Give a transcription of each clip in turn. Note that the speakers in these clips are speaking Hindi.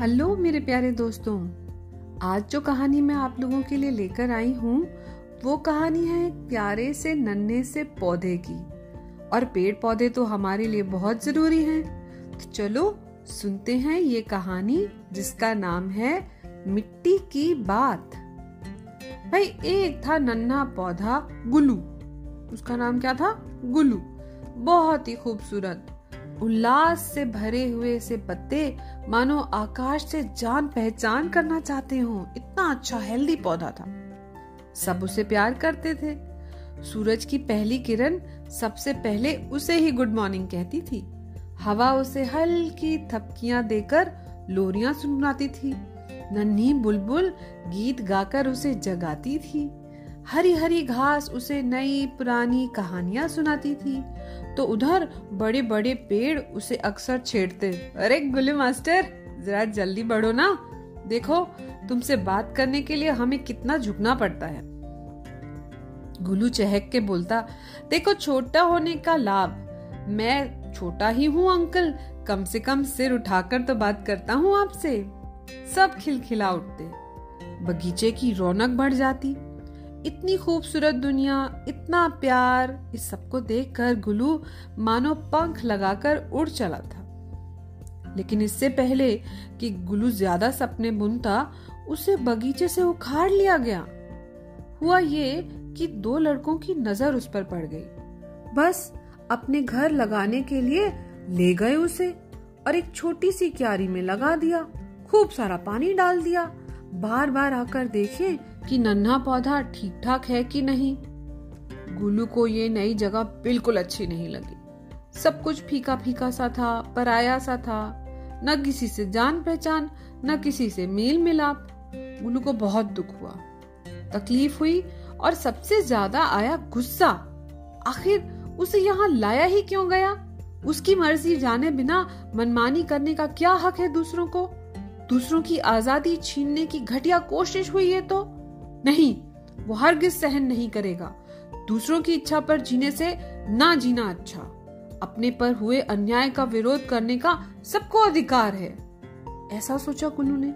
हेलो मेरे प्यारे दोस्तों, आज जो कहानी मैं आप लोगों के लिए लेकर आई हूँ, वो कहानी है प्यारे से नन्हे से पौधे की। और पेड़ पौधे तो हमारे लिए बहुत ज़रूरी हैं। तो चलो, सुनते हैं ये कहानी, जिसका नाम है मिट्टी की बात। भाई, एक था नन्हा पौधा, गुलू। उसका नाम क्या था? गुलू। बहुत ही खूबसूरत। उल्लास से भरे हुए से पत्ते मानो आकाश से जान पहचान करना चाहते हो। इतना अच्छा हेल्दी पौधा था। सब उसे प्यार करते थे। सूरज की पहली किरण सबसे पहले उसे ही गुड मॉर्निंग कहती थी। हवा उसे हल्की थपकियाँ देकर लोरियाँ सुनाती थी। नन्ही बुलबुल गीत गाकर उसे जगाती थी। हरी हरी घास उसे नई पुरानी कहानियाँ सुनाती थी। तो उधर बड़े बड़े पेड़ उसे अक्सर छेड़ते। अरे गुल्लू मास्टर, जरा जल्दी बढ़ो ना। देखो, तुमसे बात करने के लिए हमें कितना झुकना पड़ता है। गुल्लू चहक के बोलता, देखो, छोटा होने का लाभ। मैं छोटा ही हूँ, अंकल। कम से कम सिर उठाकर तो बात करता हूँ आपसे। सब खिलखिला उठते। बगीचे की रौनक बढ़ जाती। इतनी खूबसूरत दुनिया, इतना प्यार, इस सबको देखकर गुलू मानो पंख लगाकर उड़ चला था। लेकिन इससे पहले कि गुलू ज़्यादा सपने बुनता, उसे बगीचे से उखाड़ लिया गया। हुआ ये कि दो लड़कों की नज़र उस पर पड़ गई। बस अपने घर लगाने के लिए ले गए उसे और एक छोटी सी क्यारी में लगा दिया, खूब सारा पानी डाल दिया। बार बार आकर देखें कि नन्हा पौधा ठीक ठाक है कि नहीं? गुलू को ये नई जगह बिल्कुल अच्छी नहीं लगी। सब कुछ फीका फीका सा था, पराया सा था। न किसी से जान पहचान न किसी से मेल मिलाप गुलू को बहुत दुख हुआ। तकलीफ़ हुई और सबसे ज़्यादा आया गुस्सा। आखिर उसे यहाँ लाया ही क्यों गया? उसकी मर्ज़ी जाने बिना मनमानी करने का क्या हक है दूसरों को? दूसरों की आज़ादी छीनने की घटिया कोशिश हुई है तो? नहीं, वो हरगिज सहन नहीं करेगा। दूसरों की इच्छा पर जीने से ना जीना अच्छा। अपने पर हुए अन्याय का विरोध करने का सबको अधिकार है। ऐसा सोचा गुल्लू ने।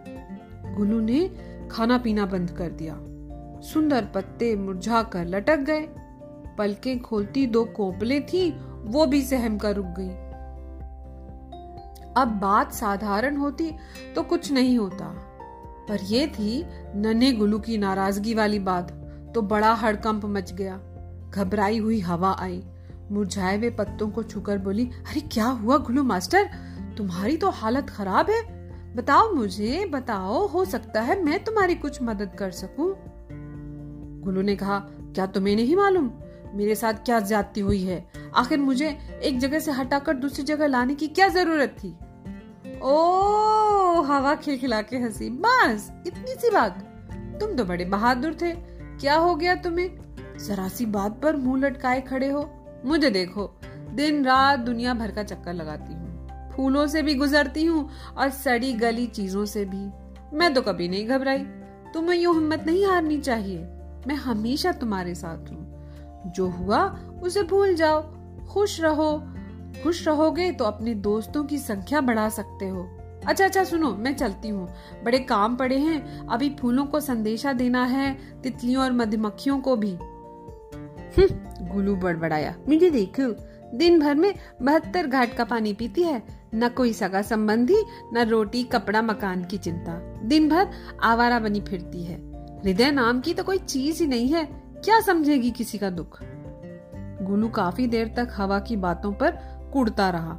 गुल्लू ने खाना पीना बंद कर दिया। सुंदर पत्ते मुरझा कर लटक गए। पलकें खोलती दो कोपले थी, वो भी सहम कर रुक गई। अब बात साधारण होती तो कुछ नहीं होता। पर यह थी नन्हे गुलू की नाराज़गी वाली बात। तो बड़ा हड़कंप मच गया। घबराई हुई हवा आई। मुरझाए हुए पत्तों को छुकर बोली, अरे, क्या हुआ गुलू मास्टर? तुम्हारी तो हालत खराब है। बताओ मुझे, बताओ, हो सकता है मैं तुम्हारी कुछ मदद कर सकूँ? गुलू ने कहा, क्या तुम्हें नहीं मालूम? मेरे साथ क्या ज्यादती हुई है। आखिर मुझे एक जगह से हटाकर दूसरी जगह लाने की क्या ज़रूरत थी? ओ हवा खिलखिला के हँसी। बस, इतनी सी बात। तुम तो बड़े बहादुर थे। क्या हो गया तुम्हें? जरा सी बात पर मुँह लटकाए खड़े हो। मुझे देखो दिन रात दुनिया भर का चक्कर लगाती हूँ। फूलों से भी गुजरती हूँ और सड़ी गली चीज़ों से भी। मैं तो कभी नहीं घबराई। तुम्हें यूँ हिम्मत नहीं हारनी चाहिए। मैं हमेशा तुम्हारे साथ हूँ। जो हुआ, उसे भूल जाओ। खुश रहो। खुश रहोगे तो अपने दोस्तों की संख्या बढ़ा सकते हो। अच्छा अच्छा सुनो मैं चलती हूँ। बड़े काम पड़े हैं। अभी फूलों को संदेशा देना है तितलियों और मधुमक्खियों को भी। हम्म, गुलू बड़बड़ाया। मुझे देखो दिन भर में बहत्तर घाट का पानी पीती है। न कोई सगा संबंधी न रोटी कपड़ा मकान की चिंता। दिन भर आवारा बनी फिरती है। हृदय नाम की तो कोई चीज़ ही नहीं है। क्या समझेगी किसी का दुख? गुलू काफ़ी देर तक हवा की बातों पर कुड़ता रहा।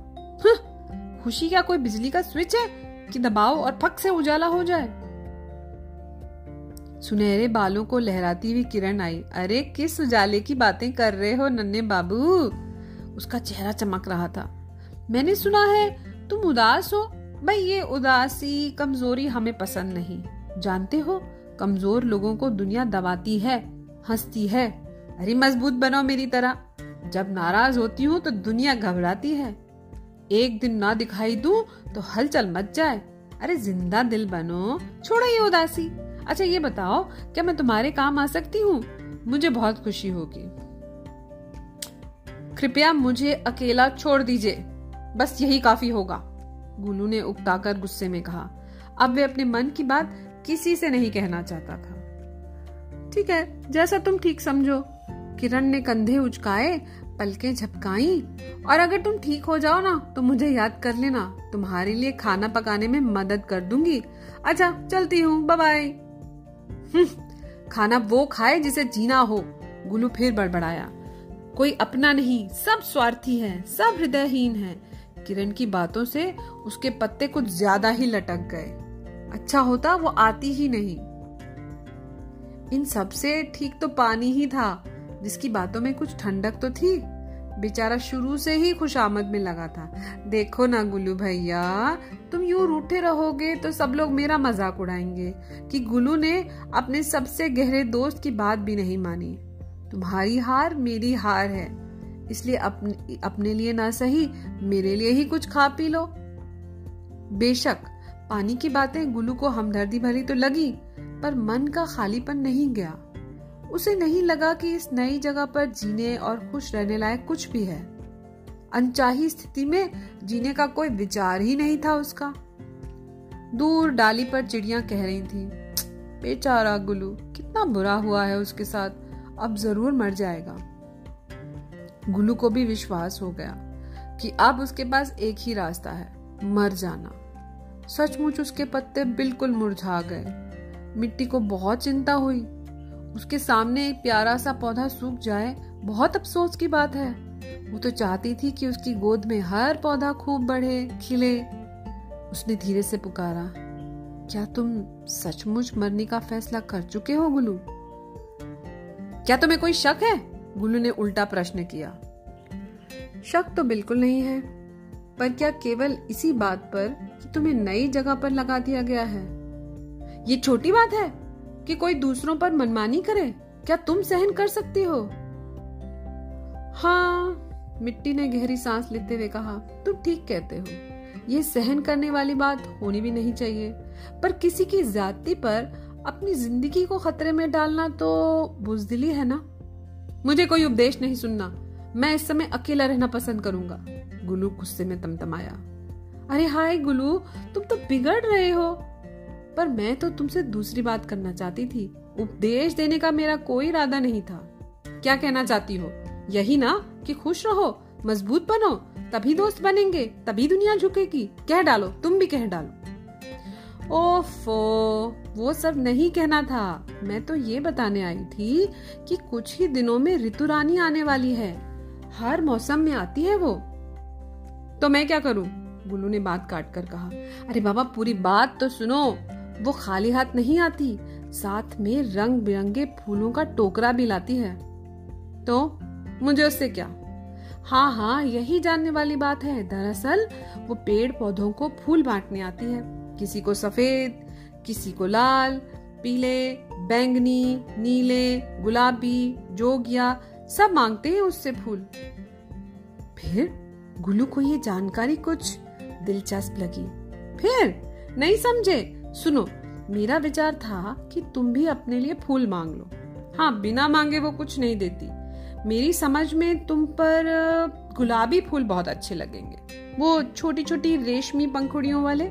खुशी क्या कोई बिजली का स्विच है कि दबाओ और फक से उजाला हो जाए? सुनहरे बालों को लहराती हुई किरण आई। अरे, किस उजाले की बातें कर रहे हो नन्हे बाबू? उसका चेहरा चमक रहा था। मैंने सुना है तुम उदास हो। भाई, ये उदासी, कमज़ोरी हमें पसंद नहीं। जानते हो, कमज़ोर लोगों को दुनिया दबाती है, हंसती है। अरे, मज़बूत बनो मेरी तरह। जब नाराज़ होती हूँ तो दुनिया घबराती है। एक दिन ना दिखाई दूँ तो हलचल मच जाए। अरे, ज़िंदा दिल बनो। छोड़ो ये उदासी। अच्छा ये बताओ, क्या मैं तुम्हारे काम आ सकती हूँ? मुझे बहुत खुशी होगी। कृपया मुझे अकेला छोड़ दीजिए। बस यही काफ़ी होगा गुलू ने उकताकर गुस्से में कहा। अब वे अपने मन की बात किसी से नहीं कहना चाहता था। ठीक है, जैसा तुम ठीक समझो। किरण ने कंधे उचकाए पलकें झपकाई। और अगर तुम ठीक हो जाओ ना तो मुझे याद कर लेना। तुम्हारे लिए खाना पकाने में मदद कर दूँगी। अच्छा चलती हूँ। बाय हम्म, खाना वो खाए जिसे जीना हो गुलू फिर बड़बड़ाया। कोई अपना नहीं सब स्वार्थी है सब हृदयहीन है। किरण की बातों से उसके पत्ते कुछ ज़्यादा ही लटक गए। अच्छा होता वो आती ही नहीं। इन सबसे ठीक तो पानी ही था। जिसकी बातों में कुछ ठंडक तो थी। बेचारा शुरू से ही खुशामद में लगा था। देखो ना गुल्लू भैया, तुम यूँ रूठे रहोगे तो सब लोग मेरा मज़ाक उड़ाएँगे कि गुल्लू ने अपने सबसे गहरे दोस्त की बात भी नहीं मानी। तुम्हारी हार मेरी हार है। इसलिए अपने अपने लिए ना सही, मेरे लिए ही कुछ खा पी लो। बेशक, पानी की बातें गुल्लू को हमदर्दी भरी तो लगी, पर मन का खालीपन नहीं गया। उसे नहीं लगा कि इस नई जगह पर जीने और खुश रहने लायक कुछ भी है। अनचाही स्थिति में जीने का कोई विचार ही नहीं था उसका। दूर डाली पर चिड़िया कह रही थी, बेचारा गुलू, कितना बुरा हुआ है उसके साथ, अब ज़रूर मर जाएगा। गुलू को भी विश्वास हो गया कि अब उसके पास एक ही रास्ता है, मर जाना। सचमुच उसके पत्ते बिल्कुल मुरझा गए। मिट्टी को बहुत चिंता हुई। उसके सामने एक प्यारा सा पौधा सूख जाए, बहुत अफसोस की बात है। वो तो चाहती थी कि उसकी गोद में हर पौधा खूब बढ़े, खिले। उसने धीरे से पुकारा, क्या तुम सचमुच मरने का फैसला कर चुके हो, गुलू? क्या तुम्हें कोई शक है? गुलू ने उल्टा प्रश्न किया। शक तो बिल्कुल नहीं है, पर क्या केवल इसी बात पर कि तुम्हें नई जगह पर लगा दिया गया है? ये छोटी बात है? कि कोई दूसरों पर मनमानी करे? क्या तुम सहन कर सकती हो? हाँ मिट्टी ने गहरी सांस लेते हुए कहा, तुम ठीक कहते हो। ये सहन करने वाली बात होनी भी नहीं चाहिए। पर किसी की जाति पर अपनी ज़िंदगी को खतरे में डालना तो बुजदिली है ना? मुझे कोई उपदेश नहीं सुनना। मैं इस समय अकेला रहना पसंद करूँगा। गुलू गुस्से में तमतमाया। अरे हाय गुलू, तुम तो बिगड़ रहे हो। पर मैं तो तुमसे दूसरी बात करना चाहती थी। उपदेश देने का मेरा कोई इरादा नहीं था। क्या कहना चाहती हो? यही ना कि खुश रहो, मज़बूत बनो, तभी दोस्त बनेंगे, तभी दुनिया झुकेगी। कह डालो, तुम भी कह डालो। ओफो, वो सब नहीं कहना था। मैं तो ये बताने आई थी कि कुछ ही दिनों में ऋतु रानी आने वाली है। हर मौसम में आती है वो। तो मैं क्या करूँ? गुल्लू ने बात काट कर कहा। अरे बाबा, पूरी बात तो सुनो। वो खाली हाथ नहीं आती, साथ में रंग बिरंगे फूलों का टोकरा भी लाती है। तो मुझे उससे क्या? हाँ हाँ यही जानने वाली बात है। दरअसल, वो पेड़ पौधों को फूल बांटने आती है। किसी को सफ़ेद, किसी को लाल, पीले, बैंगनी, नीले, गुलाबी, जोगिया, सब मांगते हैं उससे फूल। फिर, गुल्लू को ये जानकारी कुछ दिलचस्प लगी। फिर, नहीं समझे? सुनो, मेरा विचार था कि तुम भी अपने लिए फूल मांग लो। हाँ बिना मांगे वो कुछ नहीं देती। मेरी समझ में तुम पर गुलाबी फूल बहुत अच्छे लगेंगे। वो छोटी छोटी रेशमी पंखुड़ियों वाले?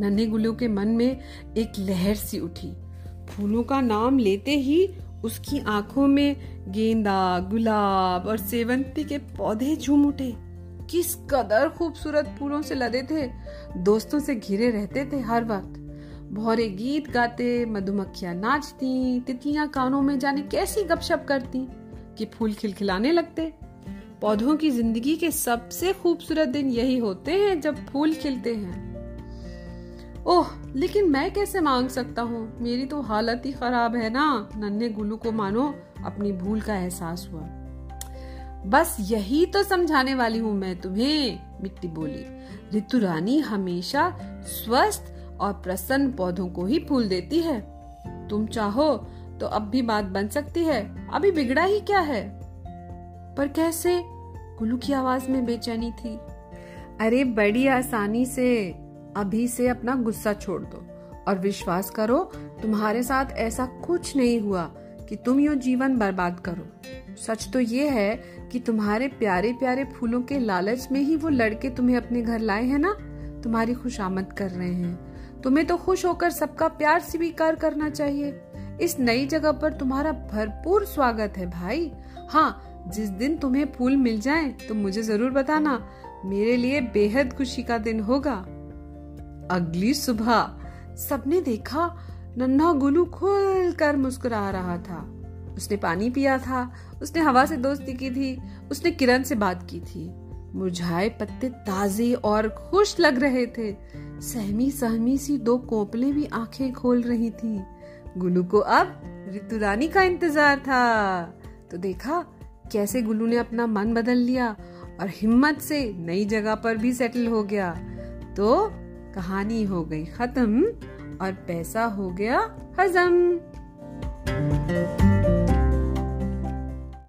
नन्हे गुल्लू के मन में एक लहर सी उठी। फूलों का नाम लेते ही उसकी आँखों में गेंदा, गुलाब और सेवंती के पौधे झूम उठे। किस कदर खूबसूरत फूलों से लदे थे। दोस्तों से घिरे रहते थे हर वक्त। भौरे गीत गाते, मधुमक्खियाँ नाचती, तितलियाँ कानों में जाने कैसी गपशप करती, कि फूल खिलखिलाने लगते। पौधों की ज़िंदगी के सबसे खूबसूरत दिन यही होते हैं जब फूल खिलते हैं। ओह, लेकिन मैं कैसे मांग सकता हूँ? मेरी तो हालत ही खराब है ना। नन्हे गुल्लू को मानो, अपनी भूल का एहसास हुआ। बस यही तो समझाने वाली हूँ मैं तुम्हें, मिट्टी बोली। ऋतु रानी हमेशा स्वस्थ और प्रसन्न पौधों को ही फूल देती है। तुम चाहो तो अब भी बात बन सकती है, अभी बिगड़ा ही क्या है? पर कैसे? गुलू की आवाज़ में बेचैनी थी। अरे बड़ी आसानी से, अभी से अपना गुस्सा छोड़ दो और विश्वास करो, तुम्हारे साथ ऐसा कुछ नहीं हुआ। कि तुम यो जीवन बर्बाद करो। सच तो ये है कि तुम्हारे प्यारे प्यारे फूलों के लालच में ही वो लड़के तुम्हें अपने घर लाए हैं ना? तुम्हारी खुशामद कर रहे हैं। तुम्हें तो खुश होकर सबका प्यार स्वीकार करना चाहिए। इस नई जगह पर तुम्हारा भरपूर स्वागत है भाई। हाँ जिस दिन तुम्हें फूल मिल जाए तो मुझे ज़रूर बताना। मेरे लिए बेहद खुशी का दिन होगा। अगली सुबह, सबने देखा नन्हा गुलू खुल कर मुस्कुरा रहा था। उसने पानी पिया था, उसने हवा से दोस्ती की थी, उसने किरण से बात की थी। मुरझाए पत्ते ताजे और खुश लग रहे थे। सहमी सहमी सी दो कोपले भी आँखें खोल रही थी। गुलू को अब ऋतु रानी का इंतज़ार था। तो देखा, कैसे गुलू ने अपना मन बदल लिया और हिम्मत से नई जगह पर भी सेटल हो गया। तो कहानी हो गई खत्म। और पैसा हो गया हजम।